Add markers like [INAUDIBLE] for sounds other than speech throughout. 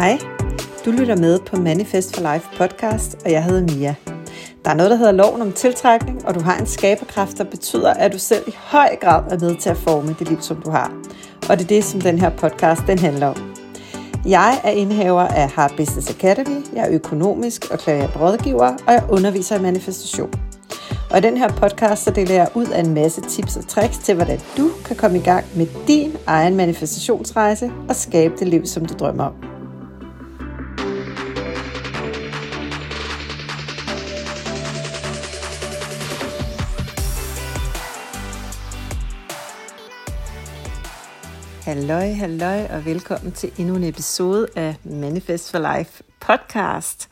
Hej, du lytter med på Manifest for Life podcast, og jeg hedder Mia. Der er noget, der hedder loven om tiltrækning, og du har en skaberkraft, der betyder, at du selv i høj grad er med til at forme det liv, som du har. Og det er det, som den her podcast den handler om. Jeg er indehaver af Heart Business Academy, jeg er økonomisk og klaviant rådgiver, og jeg underviser i manifestation. Og i den her podcast, så deler jeg ud af en masse tips og tricks til, hvordan du kan komme i gang med din egen manifestationsrejse og skabe det liv, som du drømmer om. Halløj, halløj og velkommen til endnu en episode af Manifest for Life podcast.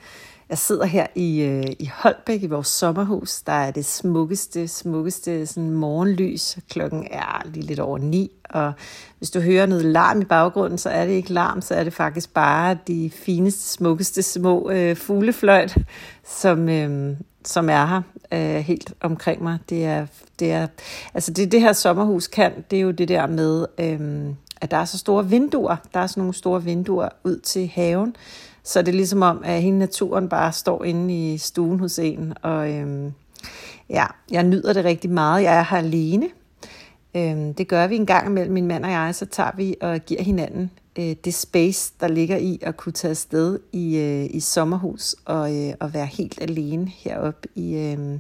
Jeg sidder her i, øh, i Holbæk i vores sommerhus. Der er det smukkeste, smukkeste sådan morgenlys. Klokken er lige lidt over ni, og hvis du hører noget larm i baggrunden, så er det ikke larm, så er det faktisk bare de fineste, smukkeste små øh, fuglefløjt, som, øh, som er her øh, helt omkring mig. Det er, det er, altså det, det her sommerhus kan, det er jo det der med, øh, at der er så store vinduer. Der er sådan nogle store vinduer ud til haven, så det er ligesom om, at hele naturen bare står inde i stuen hos en. Og øhm, ja, jeg nyder det rigtig meget. Jeg er her alene. Øhm, det gør vi en gang imellem, min mand og jeg. Så tager vi og giver hinanden øh, det space, der ligger i at kunne tage afsted i, øh, i sommerhus og, øh, og være helt alene heroppe i, øh,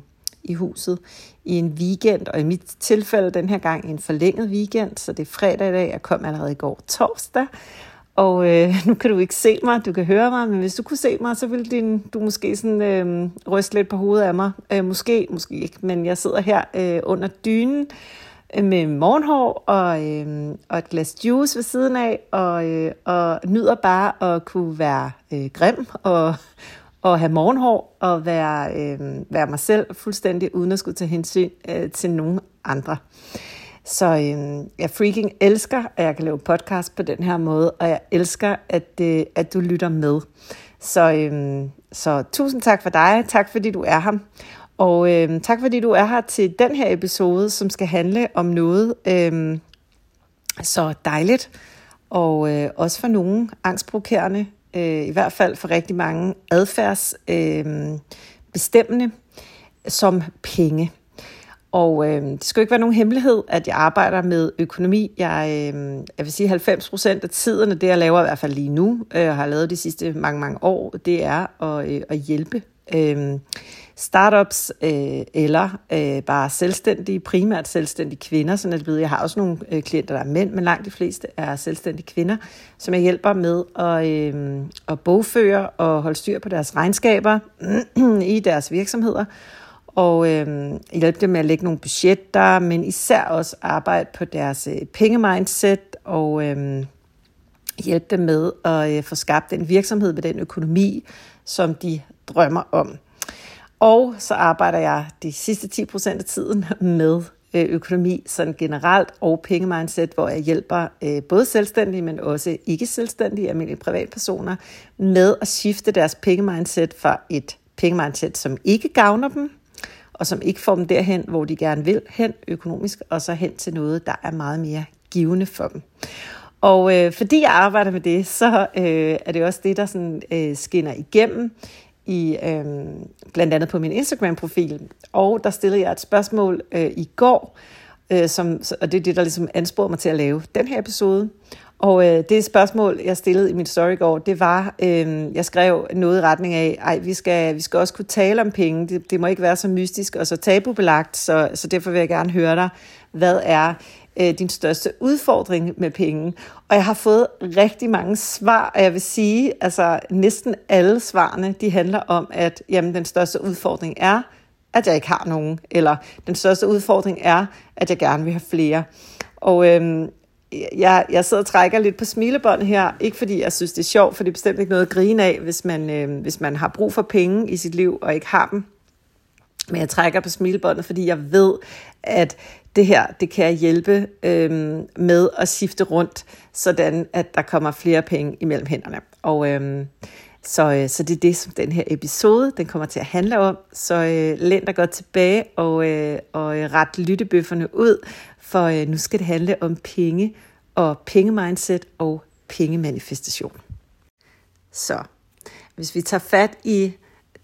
i huset i en weekend, og i mit tilfælde den her gang en forlænget weekend, så det er fredag i dag, jeg kom allerede i går torsdag, og øh, [LAUGHS] nu kan du ikke se mig, du kan høre mig, men hvis du kunne se mig, så ville din, du måske sådan øh, ryste lidt på hovedet af mig. Øh, måske, måske ikke, men jeg sidder her øh, under dynen øh, med morgenhår og, øh, og et glas juice ved siden af, og, øh, og nyder bare at kunne være øh, grim og, og have morgenhår og være, øh, være mig selv fuldstændig, uden at skulle tage hensyn øh, til nogen andre. Så øh, jeg freaking elsker, at jeg kan lave podcast på den her måde, og jeg elsker, at, øh, at du lytter med. Så, øh, så tusind tak for dig. Tak fordi du er her. Og øh, tak fordi du er her til den her episode, som skal handle om noget øh, så dejligt, og øh, også for nogen angstprovokerende, øh, i hvert fald for rigtig mange adfærdsbestemmende, øh, som penge. Og øh, det skal jo ikke være nogen hemmelighed, at jeg arbejder med økonomi. Jeg, øh, jeg vil sige 90 procent af tiden, og det jeg laver i hvert fald lige nu, øh, har lavet de sidste mange, mange år, det er at, øh, at hjælpe øh, startups øh, eller øh, bare selvstændige, primært selvstændige kvinder. Sådan at ved, jeg har også nogle øh, klienter, der er mænd, men langt de fleste er selvstændige kvinder, som jeg hjælper med at, øh, at bogføre og holde styr på deres regnskaber [CLEARS THROAT] i deres virksomheder og øh, hjælpe dem med at lægge nogle budgetter, men især også arbejde på deres øh, pengemindset og øh, hjælpe dem med at øh, få skabt en virksomhed med den økonomi, som de drømmer om. Og så arbejder jeg de sidste 10% af tiden med øh, økonomi sådan generelt og pengemindset, hvor jeg hjælper øh, både selvstændige, men også ikke selvstændige, almindelige privatpersoner, med at skifte deres pengemindset fra et pengemindset, som ikke gavner dem, og som ikke får dem derhen, hvor de gerne vil hen økonomisk, og så hen til noget, der er meget mere givende for dem. Og øh, fordi jeg arbejder med det, så øh, er det også det, der sådan, øh, skinner igennem i øh, blandt andet på min Instagram-profil. Og der stillede jeg et spørgsmål øh, i går, øh, som, og det er det, der ligesom ansporede mig til at lave den her episode. Og øh, det spørgsmål, jeg stillede i min story i går, det var, øh, jeg skrev noget i retning af, ej, vi skal, vi skal også kunne tale om penge. Det, det må ikke være så mystisk og så tabubelagt, så, så derfor vil jeg gerne høre dig, hvad er øh, din største udfordring med penge? Og jeg har fået rigtig mange svar, og jeg vil sige, altså næsten alle svarene, de handler om, at jamen, den største udfordring er, at jeg ikke har nogen, eller den største udfordring er, at jeg gerne vil have flere. Og øhm, jeg, jeg sidder og trækker lidt på smilebånd her, ikke fordi jeg synes, det er sjovt, for det er bestemt ikke noget at grine af, hvis man, øh, hvis man har brug for penge i sit liv og ikke har dem. Men jeg trækker på smilebåndet, fordi jeg ved, at det her, det kan jeg hjælpe øhm, med at skifte rundt, sådan at der kommer flere penge imellem hænderne. Og øhm, så, øh, så det er det, som den her episode den kommer til at handle om. Så øh, læn dig godt tilbage og, øh, og øh, ret lyttebøfferne ud, for øh, nu skal det handle om penge og pengemindset og pengemanifestation. Så hvis vi tager fat i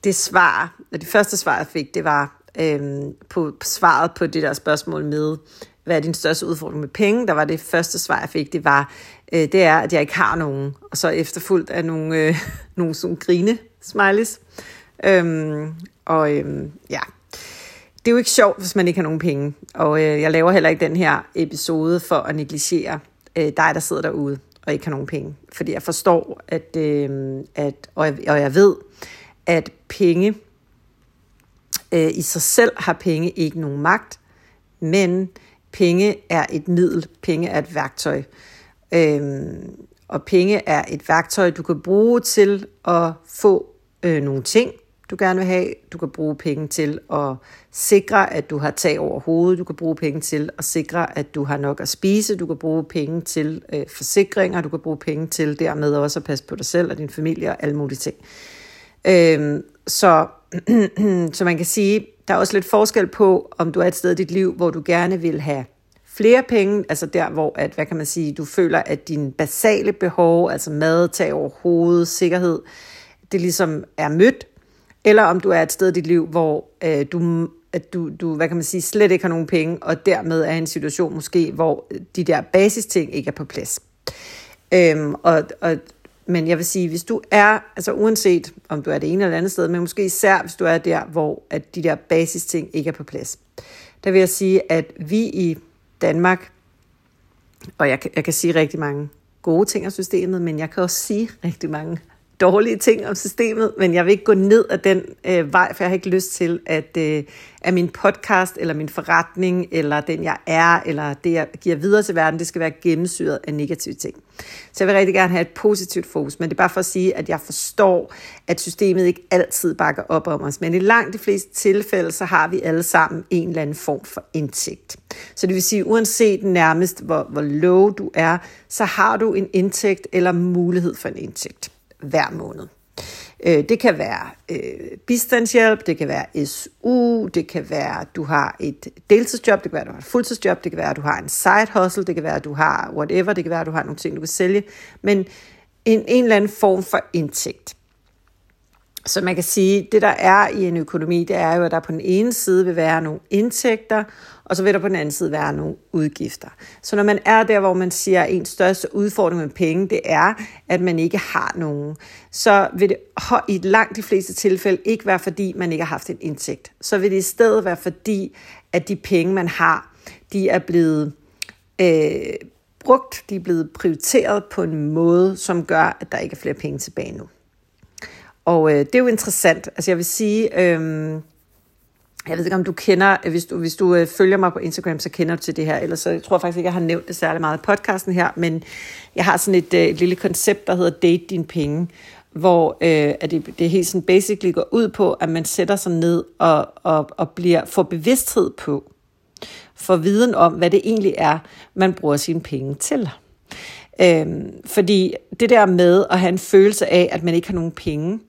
det svar, og det første svar, jeg fik, det var øhm, på, svaret på det der spørgsmål med, hvad er din største udfordring med penge? Der var det første svar, jeg fik, det var, øh, det er, at jeg ikke har nogen. Og så efterfulgt af nogle, øh, [LAUGHS] nogle sådan grine smileys. Øhm, og øhm, ja, det er jo ikke sjovt, hvis man ikke har nogen penge. Og øh, jeg laver heller ikke den her episode for at negligere øh, dig, der sidder derude og ikke har nogen penge. Fordi jeg forstår, at, øh, at og, jeg, og jeg ved, at penge øh, i sig selv har penge ikke nogen magt, men penge er et middel, penge er et værktøj. Øh, og penge er et værktøj, du kan bruge til at få øh, nogle ting, du gerne vil have. Du kan bruge penge til at sikre, at du har tag over hovedet. Du kan bruge penge til at sikre, at du har nok at spise. Du kan bruge penge til øh, forsikringer. Du kan bruge penge til dermed også at passe på dig selv og din familie og alle mulige ting. Øh, så, [CLEARS THROAT] så man kan sige, der er også lidt forskel på, om du er et sted i dit liv, hvor du gerne vil have flere penge, altså der, hvor at, hvad kan man sige, du føler, at dine basale behov, altså mad, tag over hovedet, sikkerhed, det ligesom er mødt, eller om du er et sted i dit liv, hvor øh, du, at du, du, hvad kan man sige, slet ikke har nogen penge, og dermed er i en situation måske, hvor de der basisting ikke er på plads. Øhm, og, og, men jeg vil sige, hvis du er, altså uanset om du er det ene eller andet sted, men måske især hvis du er der, hvor at de der basisting ikke er på plads, der vil jeg sige, at vi i Danmark, og jeg, jeg kan sige rigtig mange gode ting af systemet, men jeg kan også sige rigtig mange dårlige ting om systemet, men jeg vil ikke gå ned ad den øh, vej, for jeg har ikke lyst til, at, øh, at min podcast, eller min forretning, eller den jeg er, eller det jeg giver videre til verden, det skal være gennemsyret af negative ting. Så jeg vil rigtig gerne have et positivt fokus, men det er bare for at sige, at jeg forstår, at systemet ikke altid bakker op om os, men i langt de fleste tilfælde, så har vi alle sammen en eller anden form for indtægt. Så det vil sige, uanset nærmest hvor, hvor low du er, så har du en indtægt eller mulighed for en indtægt hver måned. Øh, det kan være øh, bistandshjælp, det kan være SU, det kan være, at du har et deltidsjob, det kan være, at du har et fuldtidsjob, det kan være, at du har en side hustle, det kan være, at du har whatever, det kan være, at du har nogle ting, du kan sælge, men en, en eller anden form for indtægt. Så man kan sige, det der er i en økonomi, det er jo, at der på den ene side vil være nogle indtægter, og så vil der på den anden side være nogle udgifter. Så når man er der, hvor man siger, at ens største udfordring med penge, det er, at man ikke har nogen, så vil det i langt de fleste tilfælde ikke være, fordi man ikke har haft en indtægt. Så vil det i stedet være, fordi at de penge, man har, de er blevet øh, brugt, de er blevet prioriteret på en måde, som gør, at der ikke er flere penge tilbage nu. Og øh, det er jo interessant. Altså jeg vil sige, øh, jeg ved ikke om du kender, øh, hvis du, hvis du øh, følger mig på Instagram, så kender du til det her. Ellers så jeg tror faktisk ikke, jeg har nævnt det særlig meget i podcasten her, men jeg har sådan et, øh, et lille koncept, der hedder Date Din Penge, hvor øh, at det, det helt sådan basically går ud på, at man sætter sig ned og, og, og bliver får bevidsthed på, for viden om, hvad det egentlig er, man bruger sine penge til. Øhm, fordi det der med at have en følelse af, at man ikke har nogen penge,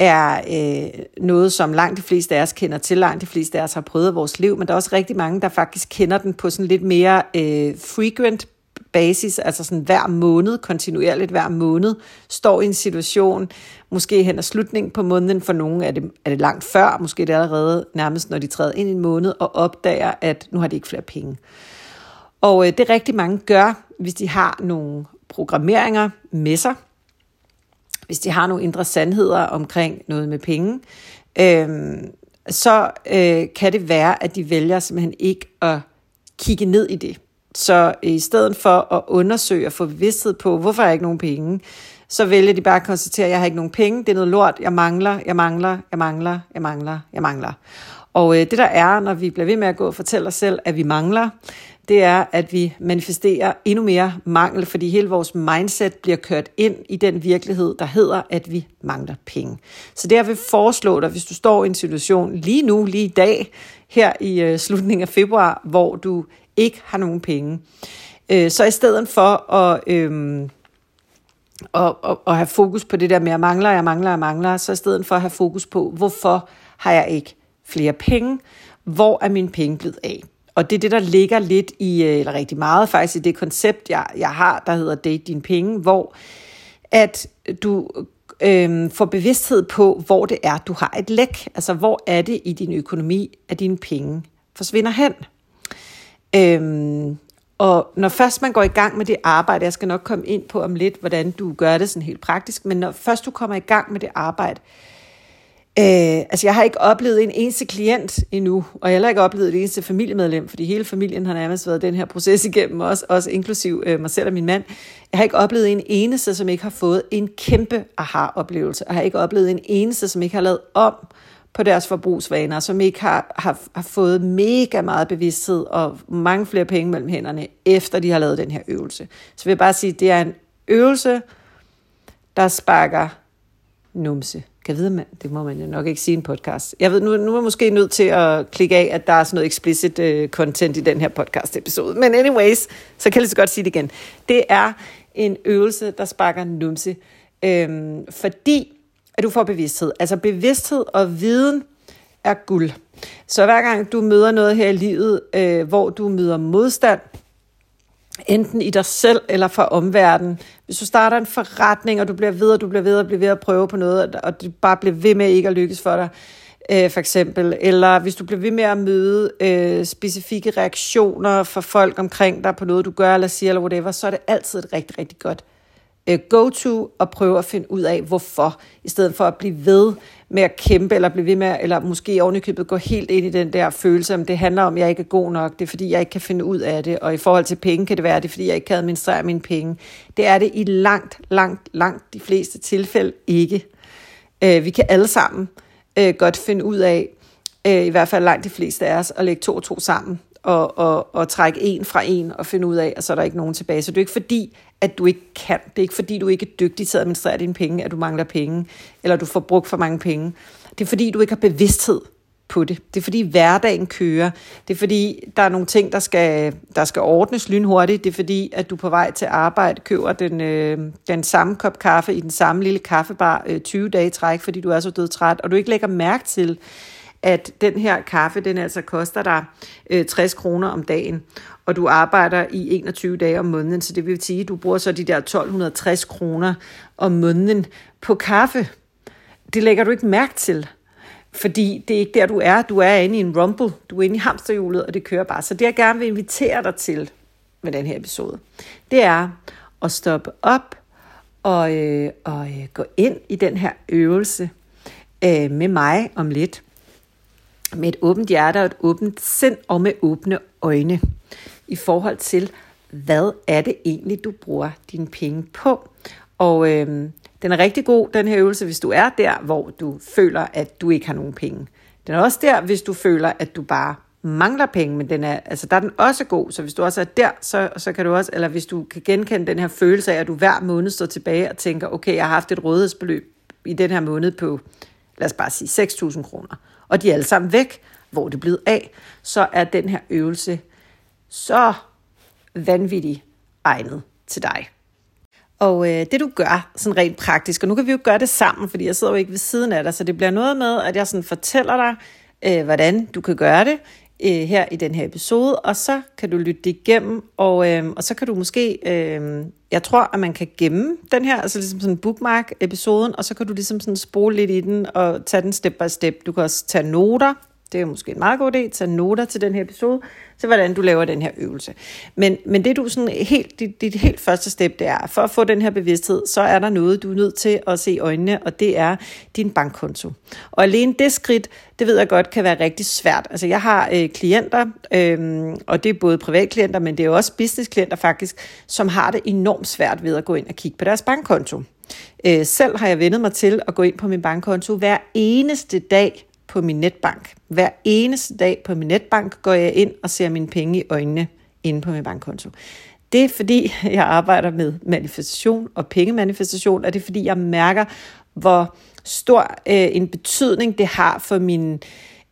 er øh, noget, som langt de fleste af os kender til, langt de fleste af os har prøvet i vores liv, men der er også rigtig mange, der faktisk kender den på sådan lidt mere øh, frequent basis, altså sådan hver måned, kontinuerligt hver måned, står i en situation, måske hen ad slutningen på måneden, for nogen er det, er det langt før, måske er det allerede nærmest, når de træder ind i en måned, og opdager, at nu har de ikke flere penge. Og øh, det rigtig mange gør, hvis de har nogle programmeringer med sig, hvis de har nogle indre sandheder omkring noget med penge, øh, så øh, kan det være, at de vælger simpelthen ikke at kigge ned i det. Så øh, i stedet for at undersøge og få vidsthed på, hvorfor jeg ikke nogen penge, så vælger de bare at konstatere, at jeg har ikke nogen penge, det er noget lort, jeg mangler, jeg mangler, jeg mangler, jeg mangler, jeg mangler. Og øh, det der er, når vi bliver ved med at gå og fortælle os selv, at vi mangler, det er, at vi manifesterer endnu mere mangel, fordi hele vores mindset bliver kørt ind i den virkelighed, der hedder, at vi mangler penge. Så det jeg vil foreslå dig, hvis du står i en situation lige nu, lige i dag, her i øh, slutningen af februar, hvor du ikke har nogen penge, øh, så i stedet for at... Øh, og, og, og have fokus på det der med, at jeg mangler, jeg mangler, jeg mangler, så i stedet for at have fokus på, hvorfor har jeg ikke flere penge? Hvor er mine penge blevet af? Og det er det, der ligger lidt i, øh, eller rigtig meget faktisk, i det koncept, jeg, jeg har, der hedder Date Din Penge, hvor at du øh, får bevidsthed på, hvor det er, du har et læk. Altså, hvor er det i din økonomi, at dine penge forsvinder hen. Øh, og når først man går i gang med det arbejde, jeg skal nok komme ind på om lidt, hvordan du gør det sådan helt praktisk, men når først du kommer i gang med det arbejde, Øh, Øh, altså jeg har ikke oplevet en eneste klient endnu, og jeg har heller ikke oplevet et eneste familiemedlem, fordi hele familien har nærmest været den her proces igennem, også, også inklusiv øh, mig selv og min mand. Jeg har ikke oplevet en eneste, som ikke har fået en kæmpe aha-oplevelse. Jeg har ikke oplevet en eneste, som ikke har lavet om på deres forbrugsvaner, som ikke har, har, har fået mega meget bevidsthed og mange flere penge mellem hænderne, efter de har lavet den her øvelse. Så vil jeg bare sige, det er en øvelse, der sparker numse. Kan vide, man, det må man jo nok ikke sige i en podcast. Jeg ved, nu, nu er jeg måske nødt til at klikke af, at der er sådan noget explicit uh, content i den her podcast episode. Men anyways, så kan jeg lige så godt sige det igen. Det er en øvelse, der sparker numse. Øhm, fordi at du får bevidsthed. Altså bevidsthed og viden er guld. Så hver gang du møder noget her i livet, øh, hvor du møder modstand, enten i dig selv eller fra omverdenen. Hvis du starter en forretning, og du bliver ved, og du bliver ved, og bliver ved at prøve på noget, og det bare bliver ved med ikke at lykkes for dig, øh, for eksempel, eller hvis du bliver ved med at møde øh, specifikke reaktioner fra folk omkring dig på noget, du gør eller siger, eller whatever, så er det altid et rigtig, rigtig godt Øh, go-to og prøve at finde ud af, hvorfor, i stedet for at blive ved med at kæmpe, eller blive ved med, eller måske ovenikøbet gå helt ind i den der følelse, om det handler om, at jeg ikke er god nok, det er fordi, jeg ikke kan finde ud af det, og i forhold til penge kan det være, det er fordi, jeg ikke kan administrere mine penge. Det er det i langt, langt, langt de fleste tilfælde ikke. Øh, vi kan alle sammen øh, godt finde ud af, øh, i hvert fald langt de fleste af os, at lægge to og to sammen, og, og, og trække en fra en og finde ud af, at så er der ikke nogen tilbage. Så det er ikke fordi, at du ikke kan. Det er ikke fordi, du ikke er dygtig til at administrere dine penge, at du mangler penge, eller du får brugt for mange penge. Det er fordi, du ikke har bevidsthed på det. Det er fordi hverdagen kører. Det er fordi, der er nogle ting, der skal, der skal ordnes lynhurtigt. Det er fordi, at du på vej til arbejde køber den, øh, den samme kop kaffe i den samme lille kaffebar øh, 20 dage i træk, fordi du er så død træt, og du ikke lægger mærke til, at den her kaffe, den altså koster dig øh, 60 kroner om dagen, og du arbejder i 21 dage om måneden, så det vil sige, at du bruger så de der 1260 kroner om måneden på kaffe. Det lægger du ikke mærke til, fordi det er ikke der, du er. Du er inde i en rumble, du er inde i hamsterhjulet, og det kører bare. Så det, jeg gerne vil invitere dig til med den her episode, det er at stoppe op og, øh, og øh, gå ind i den her øvelse øh, med mig om lidt med et åbent hjerte og et åbent sind og med åbne øjne i forhold til, hvad er det egentlig, du bruger dine penge på. Og øh, den er rigtig god, den her øvelse, hvis du er der, hvor du føler, at du ikke har nogen penge. Den er også der, hvis du føler, at du bare mangler penge, men den er, altså, der er den også god. Så hvis du også er der, så, så kan du også, eller hvis du kan genkende den her følelse af, at du hver måned står tilbage og tænker, okay, jeg har haft et rådighedsbeløb i den her måned på, lad os bare sige, 6.000 kroner. Og de er alle sammen væk, hvor det er blevet af, så er den her øvelse så vanvittig egnet til dig. Og øh, det du gør, sådan rent praktisk, og nu kan vi jo gøre det sammen, fordi jeg sidder jo ikke ved siden af dig, så det bliver noget med, at jeg sådan fortæller dig, øh, hvordan du kan gøre det øh, her i den her episode, og så kan du lytte det igennem, og, øh, og så kan du måske, øh, jeg tror, at man kan gemme den her, altså ligesom sådan bookmark-episoden, og så kan du ligesom sådan spole lidt i den og tage den step by step. Du kan også tage noter, det er måske en meget god idé, tage noter til den her episode, til hvordan du laver den her øvelse. Men, men det du sådan helt, dit, dit helt første step, det er, for at få den her bevidsthed, så er der noget, du er nødt til at se i øjnene, og det er din bankkonto. Og alene det skridt, det ved jeg godt kan være rigtig svært. Altså jeg har øh, klienter, øh, og det er både privatklienter, men det er også businessklienter faktisk, som har det enormt svært ved at gå ind og kigge på deres bankkonto. Øh, selv har jeg vendet mig til at gå ind på min bankkonto hver eneste dag, på min netbank. Hver eneste dag på min netbank går jeg ind og ser mine penge i øjnene inde på min bankkonto. Det er fordi, [LAUGHS] jeg arbejder med manifestation og pengemanifestation, og det er fordi, jeg mærker, hvor stor øh, en betydning det har for, min,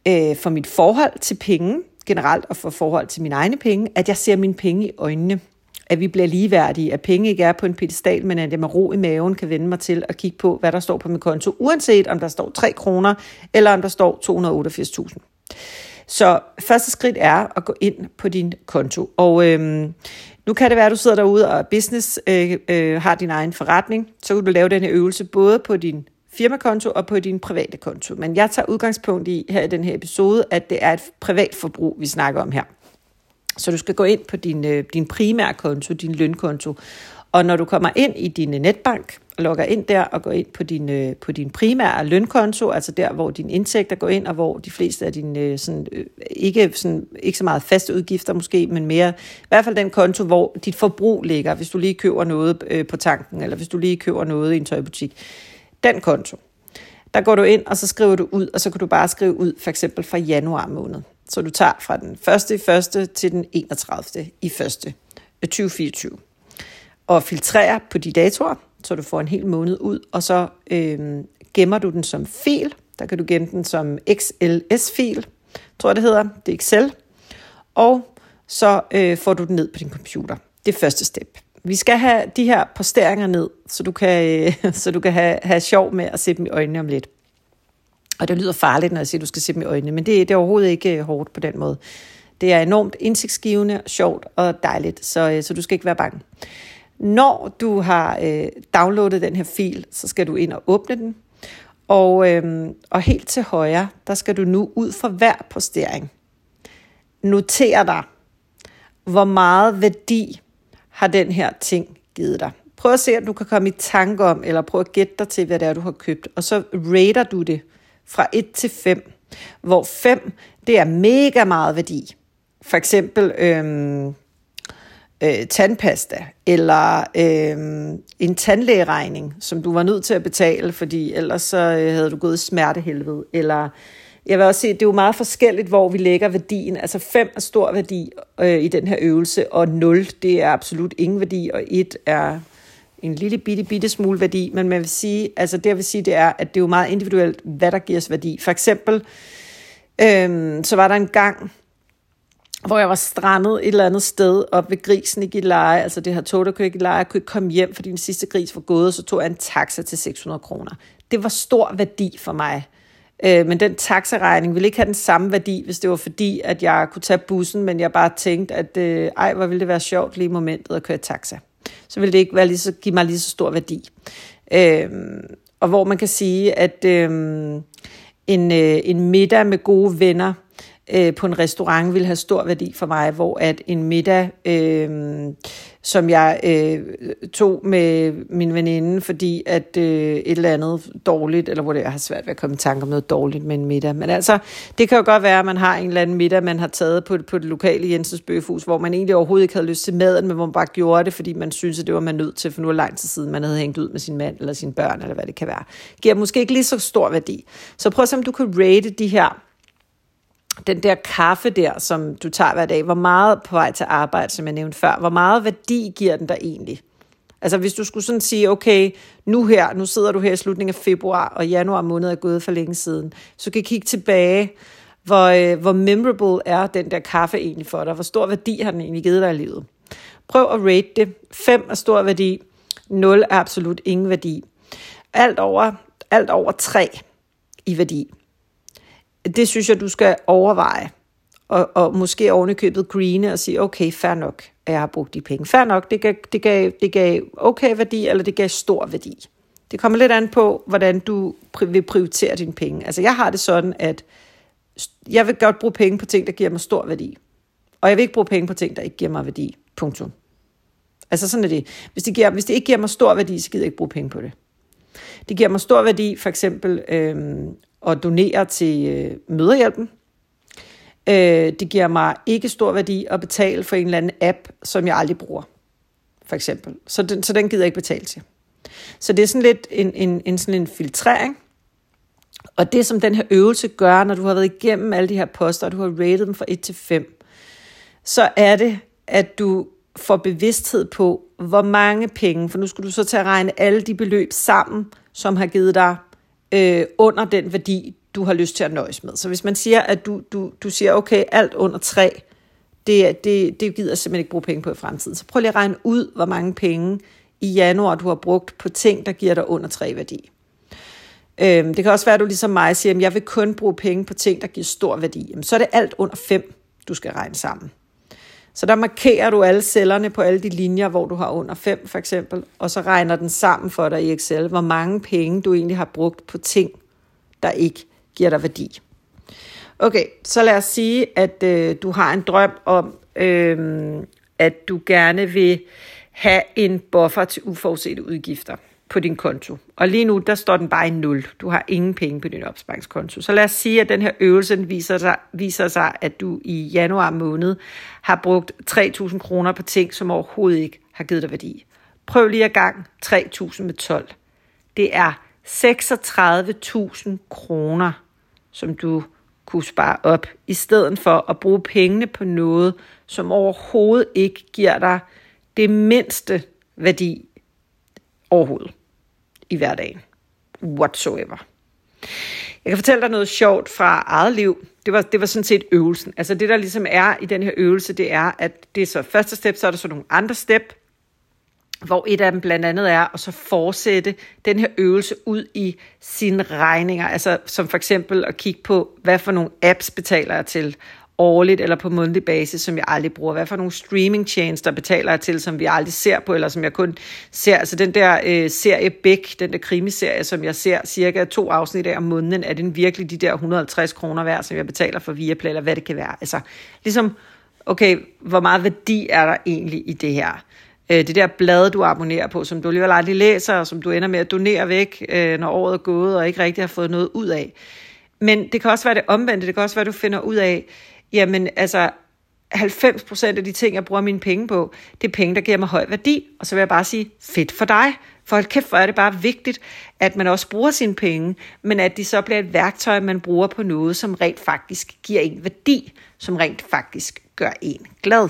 øh, for mit forhold til penge generelt, og for forhold til mine egne penge, at jeg ser mine penge i øjnene at vi bliver ligeværdige, at penge ikke er på en pedestal, men at jeg med ro i maven kan vende mig til at kigge på, hvad der står på min konto, uanset om der står 3 kroner, eller om der står 288.000. Så første skridt er at gå ind på din konto. Og øhm, Nu kan det være, at du sidder derude og business, øh, øh, har din egen forretning, så kan du lave den her øvelse både på din firmakonto og på din private konto. Men jeg tager udgangspunkt i her i den her episode, at det er et privat forbrug, vi snakker om her. Så du skal gå ind på din, øh, din primære konto, din lønkonto, og når du kommer ind i din øh, netbank, logger ind der og går ind på din, øh, på din primære lønkonto, altså der, hvor din indtægter går ind, og hvor de fleste af dine, sådan, ikke, sådan, ikke så meget faste udgifter måske, men mere, i hvert fald den konto, hvor dit forbrug ligger, hvis du lige køber noget på tanken, eller hvis du lige køber noget i en tøjbutik. Den konto. Der går du ind, og så skriver du ud, og så kan du bare skrive ud, for eksempel fra januar måned. Så du tager fra den 1. i 1. til den 31. i 1. 2024. Øh, og filtrerer på de datoer, så du får en hel måned ud, og så øh, gemmer du den som fil. Der kan du gemme den som XLS-fil, tror jeg det hedder. Det er Excel. Og så øh, får du den ned på din computer. Det er første step. Vi skal have de her posteringer ned, så du kan, øh, [LAUGHS] så du kan have, have sjov med at se dem i øjnene om lidt. Og det lyder farligt, når jeg siger, at du skal se dem i øjnene, men det, det er overhovedet ikke øh, hårdt på den måde. Det er enormt indsigtsgivende, sjovt og dejligt, så, øh, så du skal ikke være bange. Når du har øh, downloadet den her fil, så skal du ind og åbne den. Og, øh, og helt til højre, der skal du nu ud for hver postering. Notere dig, hvor meget værdi har den her ting givet dig. Prøv at se, om du kan komme i tanke om, eller prøv at gætte dig til, hvad det er, du har købt. Og så rater du det fra 1 til 5, hvor 5, det er mega meget værdi. For eksempel, øhm, øh, tandpasta, eller øhm, en tandlægeregning, som du var nødt til at betale, fordi ellers så øh, havde du gået i smertehelvede, eller jeg vil også sige, at det er jo meget forskelligt, hvor vi lægger værdien. Altså 5 er stor værdi øh, i den her øvelse, og 0 det er absolut ingen værdi, og 1 er en lille bitte, bitte smule værdi. Men man vil sige, altså det jeg vil sige, det er, at det er jo meget individuelt, hvad der giver os værdi. For eksempel, øhm, så var der en gang, hvor jeg var strandet et eller andet sted op ved grisen i Gilleleje, altså det her tog, der kørte i Gilleleje, jeg kunne ikke komme hjem, fordi den sidste gris var gået, så tog jeg en taxa til 600 kroner. Det var stor værdi for mig. Øh, men den taxaregning ville ikke have den samme værdi, hvis det var fordi, at jeg kunne tage bussen, men jeg bare tænkte, at øh, ej, hvor ville det være sjovt lige i momentet at køre taxa. Så ville det ikke være lige så, give mig lige så stor værdi. Øh, og hvor man kan sige, at øh, en, øh, en middag med gode venner, øh, på en restaurant vil have stor værdi for mig, hvor at en middag, øh, som jeg øh, tog med min veninde, fordi at øh, et eller andet dårligt, eller hvor det jeg har svært ved at komme i tanke om noget dårligt med en middag. Men altså, det kan jo godt være, at man har en eller anden middag, man har taget på, på det lokale Jensens Bøfhus, hvor man egentlig overhovedet ikke havde lyst til maden, men hvor man bare gjorde det, fordi man synes, at det var man nødt til, for nu er lang tid siden, man havde hængt ud med sin mand eller sine børn, eller hvad det kan være. Giver måske ikke lige så stor værdi. Så prøv at se, om du kan rate de her den der kaffe der, som du tager hver dag, hvor meget på vej til arbejde, som jeg nævnte før, hvor meget værdi giver den der egentlig? Altså hvis du skulle sådan sige, okay, nu her, nu sidder du her i slutningen af februar, og januar måned er gået for længe siden, så kan kigge tilbage, hvor, øh, hvor memorable er den der kaffe egentlig for dig? Hvor stor værdi har den egentlig givet dig i livet? Prøv at rate det. 5 er stor værdi, 0 er absolut ingen værdi. Alt over, alt over 3 i værdi det synes jeg, du skal overveje. Og, og måske ovenikøbet greene og sige, okay, fair nok, at jeg har brugt de penge. Fair nok, det gav, det gav, det gav okay værdi, eller det gav stor værdi. Det kommer lidt an på, hvordan du vil prioritere dine penge. Altså jeg har det sådan, at jeg vil godt bruge penge på ting, der giver mig stor værdi. Og jeg vil ikke bruge penge på ting, der ikke giver mig værdi. Punktum. Altså sådan er det. Hvis det, giver, hvis det ikke giver mig stor værdi, så gider jeg ikke bruge penge på det. Det giver mig stor værdi, for eksempel øhm, at donere til øh, møderhjælpen. Øh, det giver mig ikke stor værdi at betale for en eller anden app, som jeg aldrig bruger, for eksempel. Så den, så den gider jeg ikke betale til. Så det er sådan lidt en, en, en, sådan en filtrering. Og det, som den her øvelse gør, når du har været igennem alle de her poster, og du har rated dem fra 1 til 5, så er det, at du får bevidsthed på, hvor mange penge, for nu skal du så til at regne alle de beløb sammen, som har givet dig øh, under den værdi, du har lyst til at nøjes med. Så hvis man siger, at du, du, du siger, okay, alt under 3, det, det, det gider jeg simpelthen ikke bruge penge på i fremtiden. Så prøv lige at regne ud, hvor mange penge i januar, du har brugt på ting, der giver dig under 3 værdi. Øhm, det kan også være, at du ligesom mig siger, at jeg vil kun bruge penge på ting, der giver stor værdi. Jamen, så er det alt under 5, du skal regne sammen. Så der markerer du alle cellerne på alle de linjer, hvor du har under 5 for eksempel, og så regner den sammen for dig i Excel, hvor mange penge du egentlig har brugt på ting, der ikke giver dig værdi. Okay, så lad os sige, at øh, du har en drøm om, øh, at du gerne vil have en buffer til uforudsete udgifter på din konto. Og lige nu, der står den bare i 0. Du har ingen penge på din opsparingskonto. Så lad os sige, at den her øvelse viser sig, viser sig, at du i januar måned har brugt 3.000 kroner på ting, som overhovedet ikke har givet dig værdi. Prøv lige at gang 3.000 med 12. Det er 36.000 kroner, som du kunne spare op, i stedet for at bruge pengene på noget, som overhovedet ikke giver dig det mindste værdi overhovedet i hverdagen. Whatsoever. Jeg kan fortælle dig noget sjovt fra eget liv. Det var, det var sådan set øvelsen. Altså det, der ligesom er i den her øvelse, det er, at det er så første step, så er der så nogle andre step, hvor et af dem blandt andet er at så fortsætte den her øvelse ud i sine regninger. Altså som for eksempel at kigge på, hvad for nogle apps betaler jeg til, årligt eller på månedlig basis, som jeg aldrig bruger? Hvad for nogle streaming-tjenester betaler jeg til, som vi aldrig ser på, eller som jeg kun ser? Altså den der øh, serie Beck, den der krimiserie, som jeg ser cirka to afsnit af om måneden, er den virkelig de der 150 kroner værd, som jeg betaler for Viaplay, eller hvad det kan være? Altså ligesom, okay, hvor meget værdi er der egentlig i det her? Øh, det der blad, du abonnerer på, som du alligevel aldrig læser, og som du ender med at donere væk, øh, når året er gået, og ikke rigtig har fået noget ud af. Men det kan også være det omvendte. Det kan også være, at du finder ud af, jamen altså 90% af de ting, jeg bruger mine penge på, det er penge, der giver mig høj værdi. Og så vil jeg bare sige, fedt for dig. For hold kæft, hvor er det bare vigtigt, at man også bruger sine penge, men at de så bliver et værktøj, man bruger på noget, som rent faktisk giver en værdi, som rent faktisk gør en glad.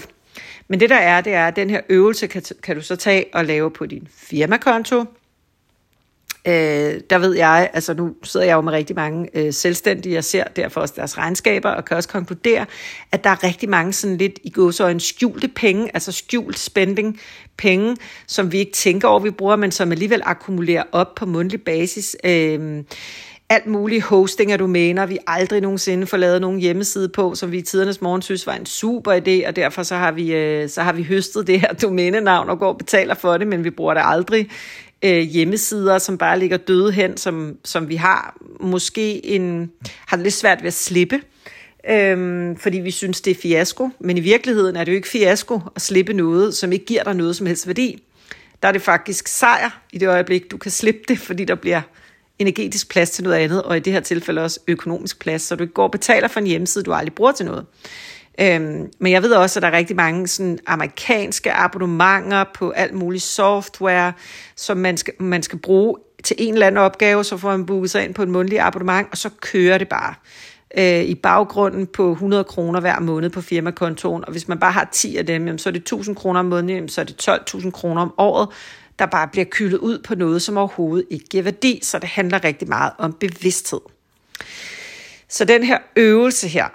Men det der er, det er, at den her øvelse kan, kan du så tage og lave på din firmakonto, Øh, der ved jeg, altså nu sidder jeg jo med rigtig mange øh, selvstændige, jeg ser derfor også deres regnskaber, og kan også konkludere, at der er rigtig mange sådan lidt i en skjulte penge, altså skjult spending penge, som vi ikke tænker over, vi bruger, men som alligevel akkumulerer op på mundtlig basis. Øh, alt muligt hosting af domæner, vi aldrig nogensinde får lavet nogen hjemmeside på, som vi i tidernes morgen synes var en super idé, og derfor så har vi, øh, så har vi høstet det her domænenavn og går og betaler for det, men vi bruger det aldrig øh, hjemmesider, som bare ligger døde hen, som, som vi har måske en, har det lidt svært ved at slippe, øhm, fordi vi synes, det er fiasko. Men i virkeligheden er det jo ikke fiasko at slippe noget, som ikke giver dig noget som helst værdi. Der er det faktisk sejr i det øjeblik, du kan slippe det, fordi der bliver energetisk plads til noget andet, og i det her tilfælde også økonomisk plads, så du ikke går og betaler for en hjemmeside, du aldrig bruger til noget. Øhm, men jeg ved også, at der er rigtig mange sådan, amerikanske abonnementer på alt muligt software, som man skal, man skal bruge til en eller anden opgave, så får man booket sig ind på en månedlig abonnement, og så kører det bare øh, i baggrunden på 100 kroner hver måned på firmakontoen. Og hvis man bare har 10 af dem, jamen, så er det 1000 kroner om måneden, jamen, så er det 12.000 kroner om året, der bare bliver kyldet ud på noget, som overhovedet ikke giver værdi. Så det handler rigtig meget om bevidsthed. Så den her øvelse her,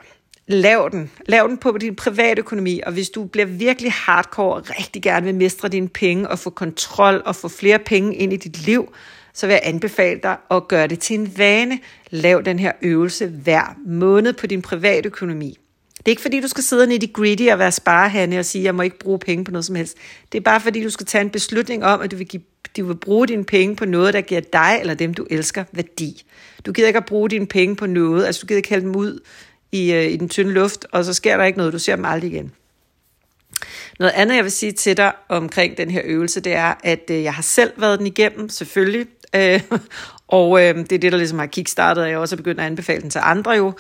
lav den. Lav den på din private økonomi, og hvis du bliver virkelig hardcore og rigtig gerne vil mestre dine penge og få kontrol og få flere penge ind i dit liv, så vil jeg anbefale dig at gøre det til en vane. Lav den her øvelse hver måned på din private økonomi. Det er ikke fordi, du skal sidde nede i de greedy og være sparehande og sige, at jeg må ikke bruge penge på noget som helst. Det er bare fordi, du skal tage en beslutning om, at du vil, give, du vil bruge dine penge på noget, der giver dig eller dem, du elsker, værdi. Du gider ikke at bruge dine penge på noget, altså du gider ikke hælde dem ud i, øh, i den tynde luft, og så sker der ikke noget, du ser dem aldrig igen. Noget andet, jeg vil sige til dig omkring den her øvelse, det er, at øh, jeg har selv været den igennem, selvfølgelig, øh, [LAUGHS] og øh, det er det, der ligesom har kickstartet, og jeg også er begyndt at anbefale den til andre jo,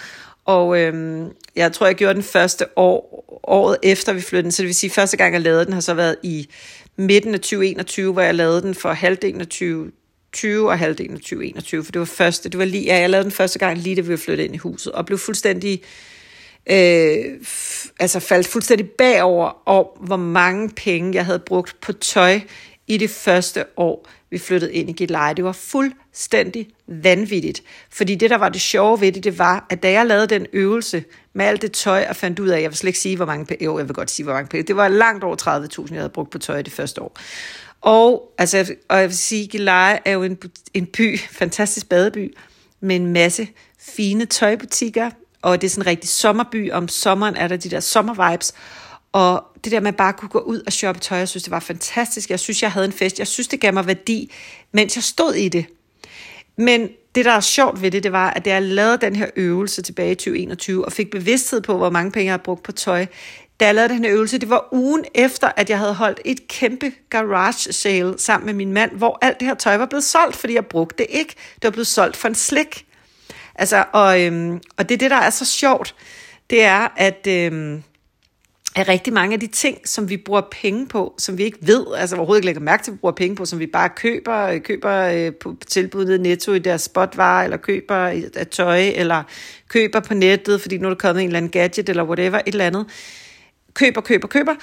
og øh, jeg tror, jeg gjorde den første år, året efter vi flyttede den, så det vil sige, første gang jeg lavede den, har så været i midten af 2021, hvor jeg lavede den for halvdelen af 20, 20 og halvdelen af 2021, for det var første, det var lige, ja, jeg lavede den første gang lige da vi flyttede ind i huset, og blev fuldstændig, øh, altså faldt fuldstændig bagover om, hvor mange penge jeg havde brugt på tøj i det første år, vi flyttede ind i Gitleje. Det var fuldstændig vanvittigt. Fordi det, der var det sjove ved det, det var, at da jeg lavede den øvelse med alt det tøj, og fandt ud af, jeg vil slet ikke sige, hvor mange penge, jo, jeg vil godt sige, hvor mange penge, det var langt over 30.000, jeg havde brugt på tøj det første år. Og, altså, og jeg vil sige, Geleje er jo en, en by, fantastisk badeby, med en masse fine tøjbutikker, og det er sådan en rigtig sommerby. Om sommeren er der de der sommervibes, og det der med bare kunne gå ud og shoppe tøj, jeg synes, det var fantastisk. Jeg synes, jeg havde en fest. Jeg synes, det gav mig værdi, mens jeg stod i det. Men det, der er sjovt ved det, det var, at da jeg lavede den her øvelse tilbage i 2021, og fik bevidsthed på, hvor mange penge jeg har brugt på tøj, da jeg lavede den her øvelse, det var ugen efter, at jeg havde holdt et kæmpe garage sale sammen med min mand, hvor alt det her tøj var blevet solgt, fordi jeg brugte det ikke. Det var blevet solgt for en slik. Altså, og, øhm, og det er det, der er så sjovt, det er, at, øhm, at rigtig mange af de ting, som vi bruger penge på, som vi ikke ved, altså overhovedet ikke lægger mærke til, at vi bruger penge på, som vi bare køber, øh, køber øh, på tilbuddet netto i deres spotvarer, eller køber af tøj, eller køber på nettet, fordi nu er der kommet en eller anden gadget, eller whatever, et eller andet, køber, køber, køber,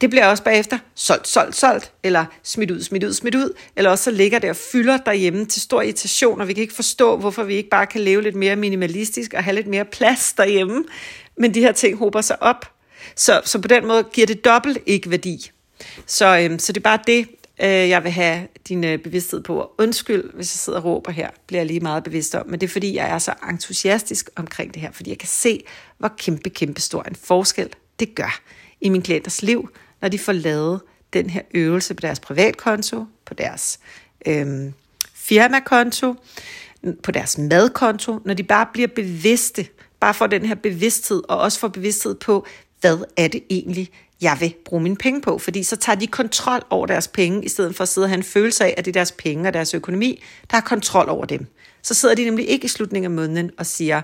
det bliver også bagefter solgt, solgt, solgt, eller smidt ud, smidt ud, smidt ud, eller også så ligger det og fylder derhjemme til stor irritation, og vi kan ikke forstå, hvorfor vi ikke bare kan leve lidt mere minimalistisk og have lidt mere plads derhjemme, men de her ting hober sig op. Så, så på den måde giver det dobbelt ikke værdi. Så, øhm, så det er bare det, øh, jeg vil have din øh, bevidsthed på. Undskyld, hvis jeg sidder og råber her, bliver jeg lige meget bevidst om. Men det er fordi, jeg er så entusiastisk omkring det her, fordi jeg kan se, hvor kæmpe, kæmpe stor en forskel det gør i min klienters liv, når de får lavet den her øvelse på deres privatkonto, på deres øhm, firmakonto, på deres madkonto, når de bare bliver bevidste, bare får den her bevidsthed, og også får bevidsthed på, hvad er det egentlig, jeg vil bruge mine penge på, fordi så tager de kontrol over deres penge, i stedet for at sidde og have en følelse af, at det er deres penge og deres økonomi, der har kontrol over dem. Så sidder de nemlig ikke i slutningen af måneden og siger,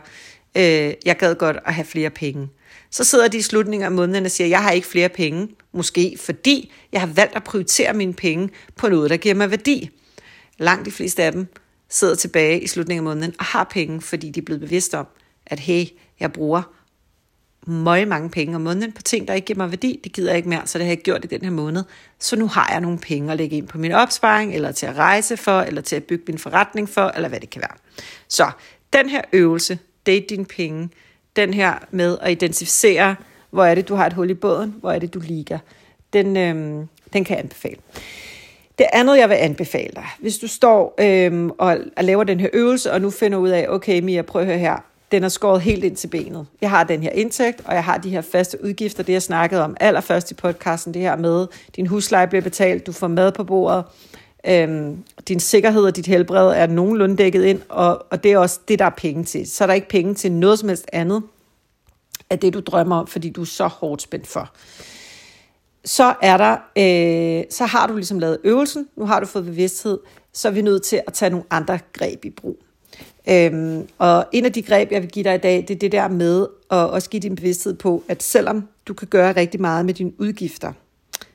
øh, jeg gad godt at have flere penge. Så sidder de i slutningen af måneden og siger, jeg har ikke flere penge, måske fordi jeg har valgt at prioritere mine penge på noget, der giver mig værdi. Langt de fleste af dem sidder tilbage i slutningen af måneden og har penge, fordi de er blevet bevidste om, at hey, jeg bruger møg mange penge om måneden på ting, der ikke giver mig værdi. Det gider jeg ikke mere, så det har jeg gjort i den her måned. Så nu har jeg nogle penge at lægge ind på min opsparing, eller til at rejse for, eller til at bygge min forretning for, eller hvad det kan være. Så den her øvelse, date dine penge, den her med at identificere, hvor er det, du har et hul i båden, hvor er det, du ligger. Den, øhm, den kan jeg anbefale. Det andet, jeg vil anbefale dig, hvis du står øhm, og, og laver den her øvelse, og nu finder ud af, okay Mia, prøv at høre her, den er skåret helt ind til benet. Jeg har den her indtægt, og jeg har de her faste udgifter, det jeg snakkede om allerførst i podcasten, det her med, din husleje bliver betalt, du får mad på bordet, øhm, din sikkerhed og dit helbred er nogenlunde dækket ind, og, og det er også det, der er penge til. Så er der ikke penge til noget som helst andet af det, du drømmer om, fordi du er så hårdt spændt for. Så er der, øh, så har du ligesom lavet øvelsen, nu har du fået bevidsthed, så er vi nødt til at tage nogle andre greb i brug. Øhm, og en af de greb, jeg vil give dig i dag, det er det der med at også give din bevidsthed på, at selvom du kan gøre rigtig meget med dine udgifter,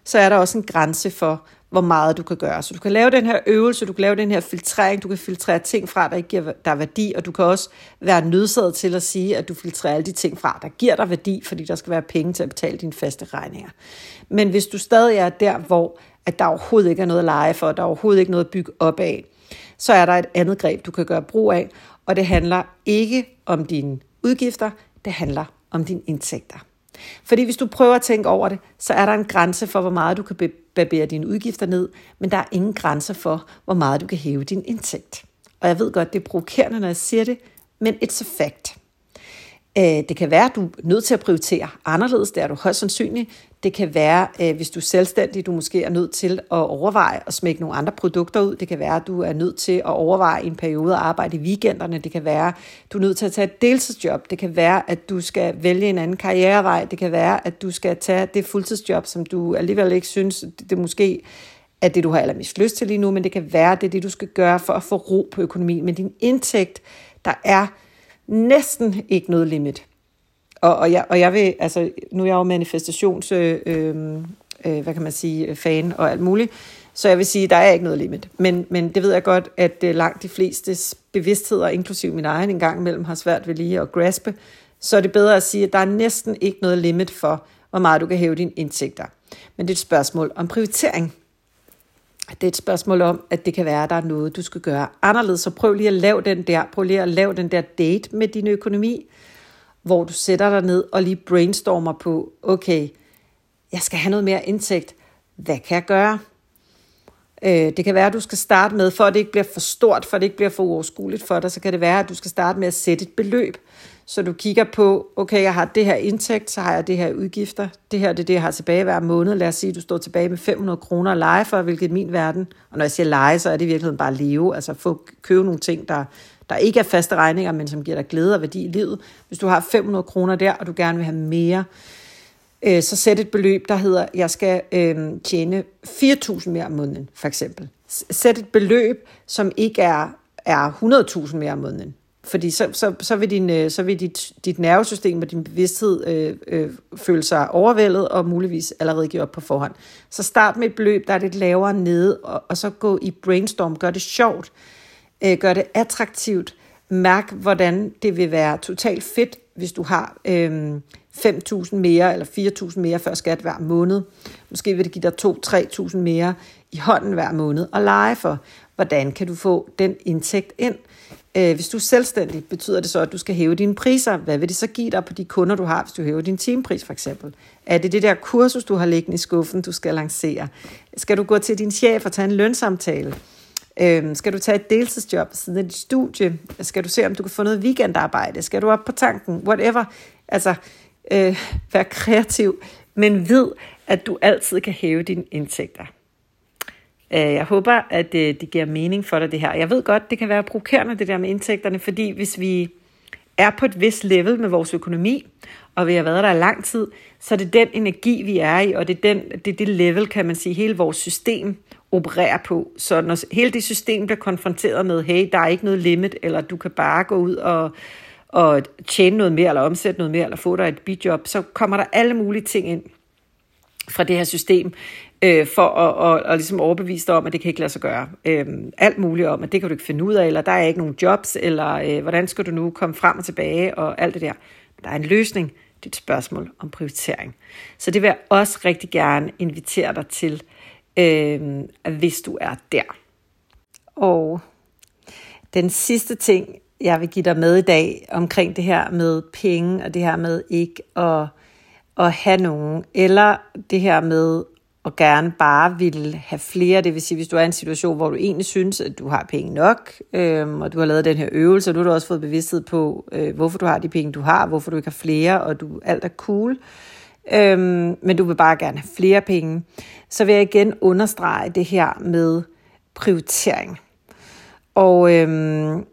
så er der også en grænse for, hvor meget du kan gøre. Så du kan lave den her øvelse, du kan lave den her filtrering, du kan filtrere ting fra, der ikke giver dig værdi, og du kan også være nødsaget til at sige, at du filtrerer alle de ting fra, der giver dig værdi, fordi der skal være penge til at betale dine faste regninger. Men hvis du stadig er der, hvor at der overhovedet ikke er noget at lege for, der er overhovedet ikke noget at bygge op af, så er der et andet greb, du kan gøre brug af, og det handler ikke om dine udgifter, det handler om dine indtægter. Fordi hvis du prøver at tænke over det, så er der en grænse for, hvor meget du kan barbere dine udgifter ned, men der er ingen grænser for, hvor meget du kan hæve din indtægt. Og jeg ved godt, det er provokerende, når jeg siger det, men it's a fact. Øh, det kan være, at du er nødt til at prioritere anderledes, det er du højst sandsynligt. Det kan være, øh, hvis du er selvstændig, du måske er nødt til at overveje at smække nogle andre produkter ud. Det kan være, at du er nødt til at overveje en periode at arbejde i weekenderne. Det kan være, at du er nødt til at tage et deltidsjob. Det kan være, at du skal vælge en anden karrierevej. Det kan være, at du skal tage det fuldtidsjob, som du alligevel ikke synes, det måske er det, du har allermest lyst til lige nu, men det kan være, det er det, du skal gøre for at få ro på økonomien. Men din indtægt, der er næsten ikke noget limit. Og, og, jeg, og jeg vil, altså, nu er jeg jo manifestations, øh, øhm, øh, hvad kan man sige, fan og alt muligt, så jeg vil sige, der er ikke noget limit. Men, men det ved jeg godt, at øh, langt de fleste bevidstheder, inklusive min egen en gang imellem, har svært ved lige at graspe. Så er det bedre at sige, at der er næsten ikke noget limit for, hvor meget du kan hæve dine indtægter. Men det er et spørgsmål om prioritering. Det er et spørgsmål om, at det kan være, at der er noget, du skal gøre anderledes. Så prøv lige at lave den der, prøv lige at lave den der date med din økonomi, hvor du sætter dig ned og lige brainstormer på, okay, jeg skal have noget mere indtægt. Hvad kan jeg gøre? Øh, det kan være, at du skal starte med, for at det ikke bliver for stort, for at det ikke bliver for uoverskueligt for dig, så kan det være, at du skal starte med at sætte et beløb. Så du kigger på, okay, jeg har det her indtægt, så har jeg det her udgifter. Det her det er det, jeg har tilbage hver måned. Lad os sige, at du står tilbage med 500 kroner at lege for, hvilket er min verden. Og når jeg siger lege, så er det i virkeligheden bare leve. Altså få købe nogle ting, der, der ikke er faste regninger, men som giver dig glæde og værdi i livet. Hvis du har 500 kroner der, og du gerne vil have mere, øh, så sæt et beløb, der hedder, jeg skal øh, tjene 4.000 mere om måneden, for eksempel. Sæt et beløb, som ikke er, er 100.000 mere om måneden. Fordi så, så, så vil, din, øh, så vil dit, dit nervesystem og din bevidsthed øh, øh, føle sig overvældet og muligvis allerede give op på forhånd. Så start med et beløb, der er lidt lavere nede, og, og så gå i brainstorm. Gør det sjovt. Øh, gør det attraktivt. Mærk, hvordan det vil være totalt fedt, hvis du har øh, 5.000 mere eller 4.000 mere før skat hver måned. Måske vil det give dig 2-3.000 mere i hånden hver måned og lege for, hvordan kan du få den indtægt ind. Øh, hvis du er selvstændig, betyder det så, at du skal hæve dine priser. Hvad vil det så give dig på de kunder, du har, hvis du hæver din timepris for eksempel? Er det det der kursus, du har liggende i skuffen, du skal lancere? Skal du gå til din chef og tage en lønsamtale? Øh, skal du tage et deltidsjob siden af dit studie? Skal du se, om du kan få noget weekendarbejde? Skal du op på tanken? Whatever. Altså, øh, vær kreativ, men ved, at du altid kan hæve dine indtægter. Øh, jeg håber, at øh, det giver mening for dig, det her. Jeg ved godt, det kan være provokerende, det der med indtægterne, fordi hvis vi er på et vist level med vores økonomi, og vi har været der i lang tid, så er det den energi, vi er i, og det er, den, det, er det level, kan man sige, hele vores system opererer på. Så når hele det system bliver konfronteret med, hey, der er ikke noget limit, eller du kan bare gå ud og, og tjene noget mere, eller omsætte noget mere, eller få dig et bidjob, så kommer der alle mulige ting ind fra det her system, øh, for at, at, at ligesom overbevise dig om, at det kan ikke lade sig gøre. Øh, alt muligt om, at det kan du ikke finde ud af, eller der er ikke nogen jobs, eller øh, hvordan skal du nu komme frem og tilbage, og alt det der. Der er en løsning. Det er et spørgsmål om prioritering. Så det vil jeg også rigtig gerne invitere dig til, øh, Øhm, hvis du er der. Og den sidste ting, jeg vil give dig med i dag omkring det her med penge, og det her med ikke at, at have nogen, eller det her med at gerne bare vil have flere, det vil sige, hvis du er i en situation, hvor du egentlig synes, at du har penge nok, øhm, og du har lavet den her øvelse, og du har du også fået bevidsthed på, øh, hvorfor du har de penge, du har, hvorfor du ikke har flere, og du alt er cool, øhm, men du vil bare gerne have flere penge, så vil jeg igen understrege det her med prioritering. Og øhm,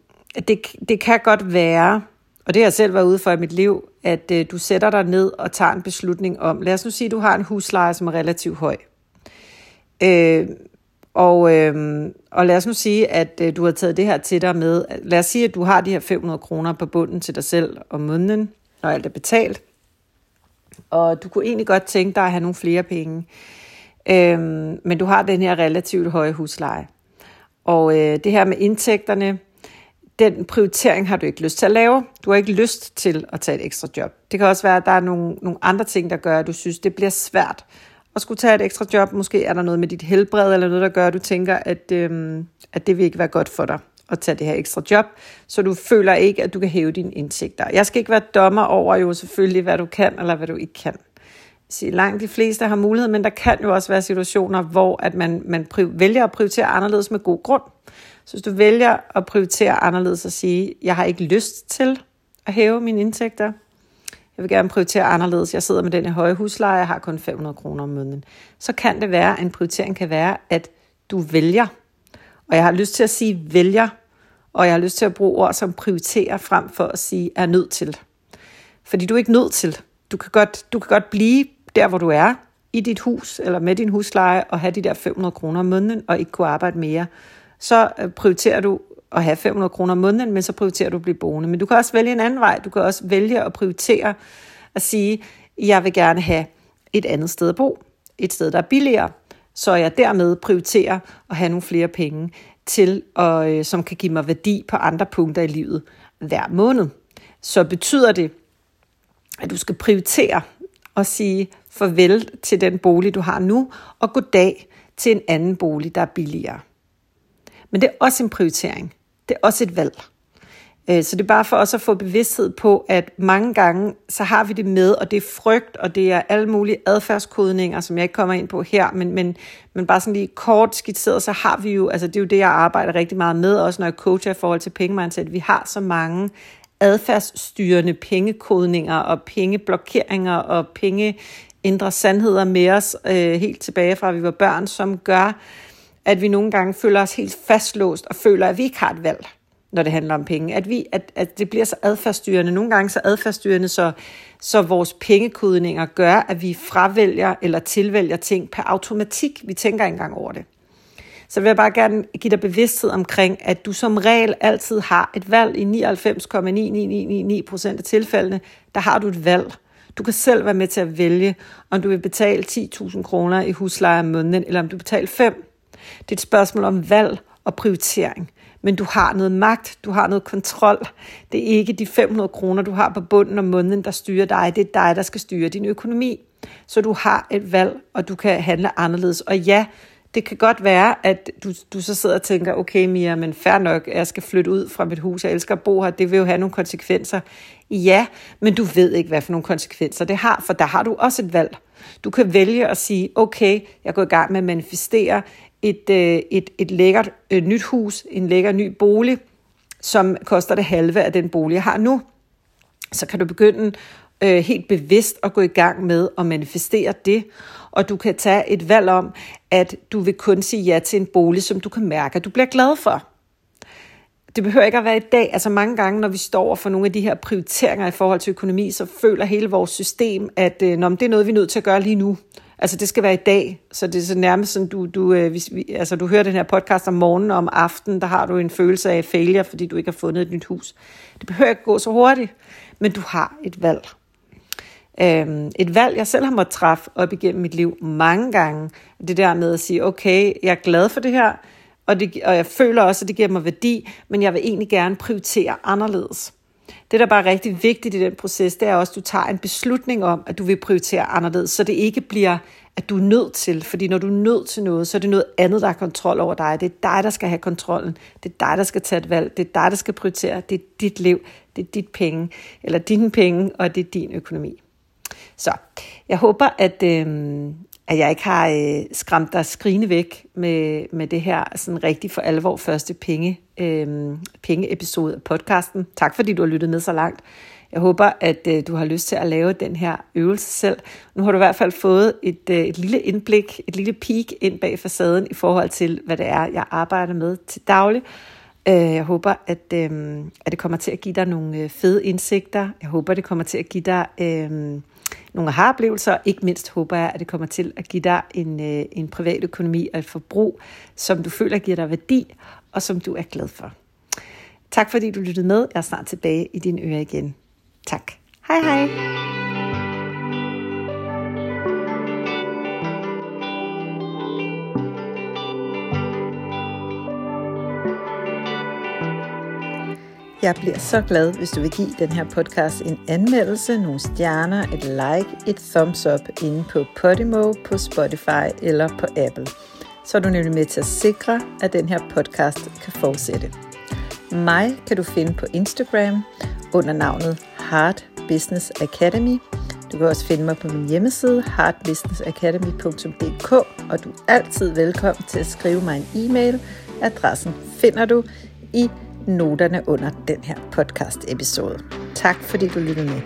det, det kan godt være, og det har jeg selv været ude for i mit liv, at øh, du sætter dig ned og tager en beslutning om, lad os nu sige, at du har en husleje, som er relativt høj. Øh, og, øh, og lad os nu sige, at øh, du har taget det her til dig med, lad os sige, at du har de her 500 kroner på bunden til dig selv om måneden, når alt er betalt. Og du kunne egentlig godt tænke dig at have nogle flere penge. Øhm, men du har den her relativt høje husleje. Og øh, det her med indtægterne, den prioritering har du ikke lyst til at lave. Du har ikke lyst til at tage et ekstra job. Det kan også være, at der er nogle, nogle andre ting, der gør, at du synes, det bliver svært at skulle tage et ekstra job. Måske er der noget med dit helbred, eller noget, der gør, at du tænker, at, øhm, at det vil ikke være godt for dig at tage det her ekstra job, så du føler ikke, at du kan hæve dine indtægter. Jeg skal ikke være dommer over jo selvfølgelig, hvad du kan, eller hvad du ikke kan. Så langt de fleste har mulighed, men der kan jo også være situationer, hvor at man, man vælger at prioritere anderledes med god grund. Så hvis du vælger at prioritere anderledes og sige, jeg har ikke lyst til at hæve mine indtægter, jeg vil gerne prioritere anderledes, jeg sidder med den her høje husleje, jeg har kun 500 kroner om måneden, så kan det være, at en prioritering kan være, at du vælger. Og jeg har lyst til at sige vælger, og jeg har lyst til at bruge ord som prioriterer frem for at sige er nødt til. Fordi du er ikke nødt til. Du kan godt, du kan godt blive der, hvor du er, i dit hus eller med din husleje, og have de der 500 kroner om måneden, og ikke kunne arbejde mere så øh, prioriterer du at have 500 kroner om måneden, men så prioriterer du at blive boende. Men du kan også vælge en anden vej. Du kan også vælge at prioritere at sige, jeg vil gerne have et andet sted at bo. Et sted, der er billigere. Så jeg dermed prioriterer at have nogle flere penge til, og, øh, som kan give mig værdi på andre punkter i livet hver måned. Så betyder det, at du skal prioritere og sige farvel til den bolig, du har nu, og goddag til en anden bolig, der er billigere. Men det er også en prioritering. Det er også et valg. Øh, så det er bare for os at få bevidsthed på, at mange gange, så har vi det med, og det er frygt, og det er alle mulige adfærdskodninger, som jeg ikke kommer ind på her, men, men, men bare sådan lige kort skitseret, så har vi jo, altså det er jo det, jeg arbejder rigtig meget med, også når jeg coacher i forhold til pengemindset, vi har så mange adfærdsstyrende pengekodninger og pengeblokeringer og penge indre sandheder med os øh, helt tilbage fra, at vi var børn, som gør, at vi nogle gange føler os helt fastlåst og føler, at vi ikke har et valg når det handler om penge. At, vi, at, at det bliver så adfærdsstyrende. Nogle gange så adfærdsstyrende, så, så vores pengekodninger gør, at vi fravælger eller tilvælger ting per automatik. Vi tænker ikke engang over det. Så vil jeg bare gerne give dig bevidsthed omkring, at du som regel altid har et valg i 99,9999% af tilfældene. Der har du et valg. Du kan selv være med til at vælge, om du vil betale 10.000 kroner i husleje om måneden, eller om du betaler 5. Det er et spørgsmål om valg og prioritering men du har noget magt, du har noget kontrol. Det er ikke de 500 kroner, du har på bunden om måneden, der styrer dig. Det er dig, der skal styre din økonomi. Så du har et valg, og du kan handle anderledes. Og ja, det kan godt være, at du, du så sidder og tænker, okay Mia, men fair nok, jeg skal flytte ud fra mit hus, jeg elsker at bo her, det vil jo have nogle konsekvenser. Ja, men du ved ikke, hvad for nogle konsekvenser det har, for der har du også et valg. Du kan vælge at sige, okay, jeg går i gang med at manifestere et, øh, et, et lækkert øh, nyt hus, en lækker ny bolig, som koster det halve af den bolig, jeg har nu. Så kan du begynde øh, helt bevidst at gå i gang med at manifestere det, og du kan tage et valg om, at du vil kun sige ja til en bolig, som du kan mærke, at du bliver glad for. Det behøver ikke at være i dag. Altså mange gange, når vi står for nogle af de her prioriteringer i forhold til økonomi, så føler hele vores system, at øh, det er noget, vi er nødt til at gøre lige nu. Altså det skal være i dag, så det er så nærmest sådan, du, du, øh, hvis vi, altså, du hører den her podcast om morgenen og om aftenen, der har du en følelse af failure, fordi du ikke har fundet et nyt hus. Det behøver ikke gå så hurtigt, men du har et valg. Øhm, et valg, jeg selv har måttet træffe op igennem mit liv mange gange. Det der med at sige, okay, jeg er glad for det her, og, det, og jeg føler også, at det giver mig værdi, men jeg vil egentlig gerne prioritere anderledes. Det, der bare er rigtig vigtigt i den proces, det er også, at du tager en beslutning om, at du vil prioritere anderledes, så det ikke bliver, at du er nødt til. Fordi når du er nødt til noget, så er det noget andet, der har kontrol over dig. Det er dig, der skal have kontrollen. Det er dig, der skal tage et valg. Det er dig, der skal prioritere. Det er dit liv. Det er dit penge. Eller dine penge, og det er din økonomi. Så jeg håber, at, øh, at jeg ikke har øh, skræmt dig skrigende væk med, med det her sådan rigtig for alvor første penge, øh, penge-episode af podcasten. Tak fordi du har lyttet med så langt. Jeg håber, at øh, du har lyst til at lave den her øvelse selv. Nu har du i hvert fald fået et, øh, et lille indblik, et lille peek ind bag facaden i forhold til, hvad det er, jeg arbejder med til daglig. Øh, jeg håber, at, øh, at det kommer til at give dig nogle øh, fede indsigter. Jeg håber, det kommer til at give dig... Øh, nogle aha-oplevelser, og ikke mindst håber jeg, at det kommer til at give dig en, øh, en privat økonomi og et forbrug, som du føler giver dig værdi, og som du er glad for. Tak fordi du lyttede med. Jeg er snart tilbage i dine ører igen. Tak. Hej hej. Jeg bliver så glad, hvis du vil give den her podcast en anmeldelse, nogle stjerner, et like, et thumbs up inde på Podimo, på Spotify eller på Apple. Så er du nemlig med til at sikre, at den her podcast kan fortsætte. Mig kan du finde på Instagram under navnet Heart Business Academy. Du kan også finde mig på min hjemmeside heartbusinessacademy.dk og du er altid velkommen til at skrive mig en e-mail. Adressen finder du i noterne under den her podcast-episode. Tak fordi du lyttede med.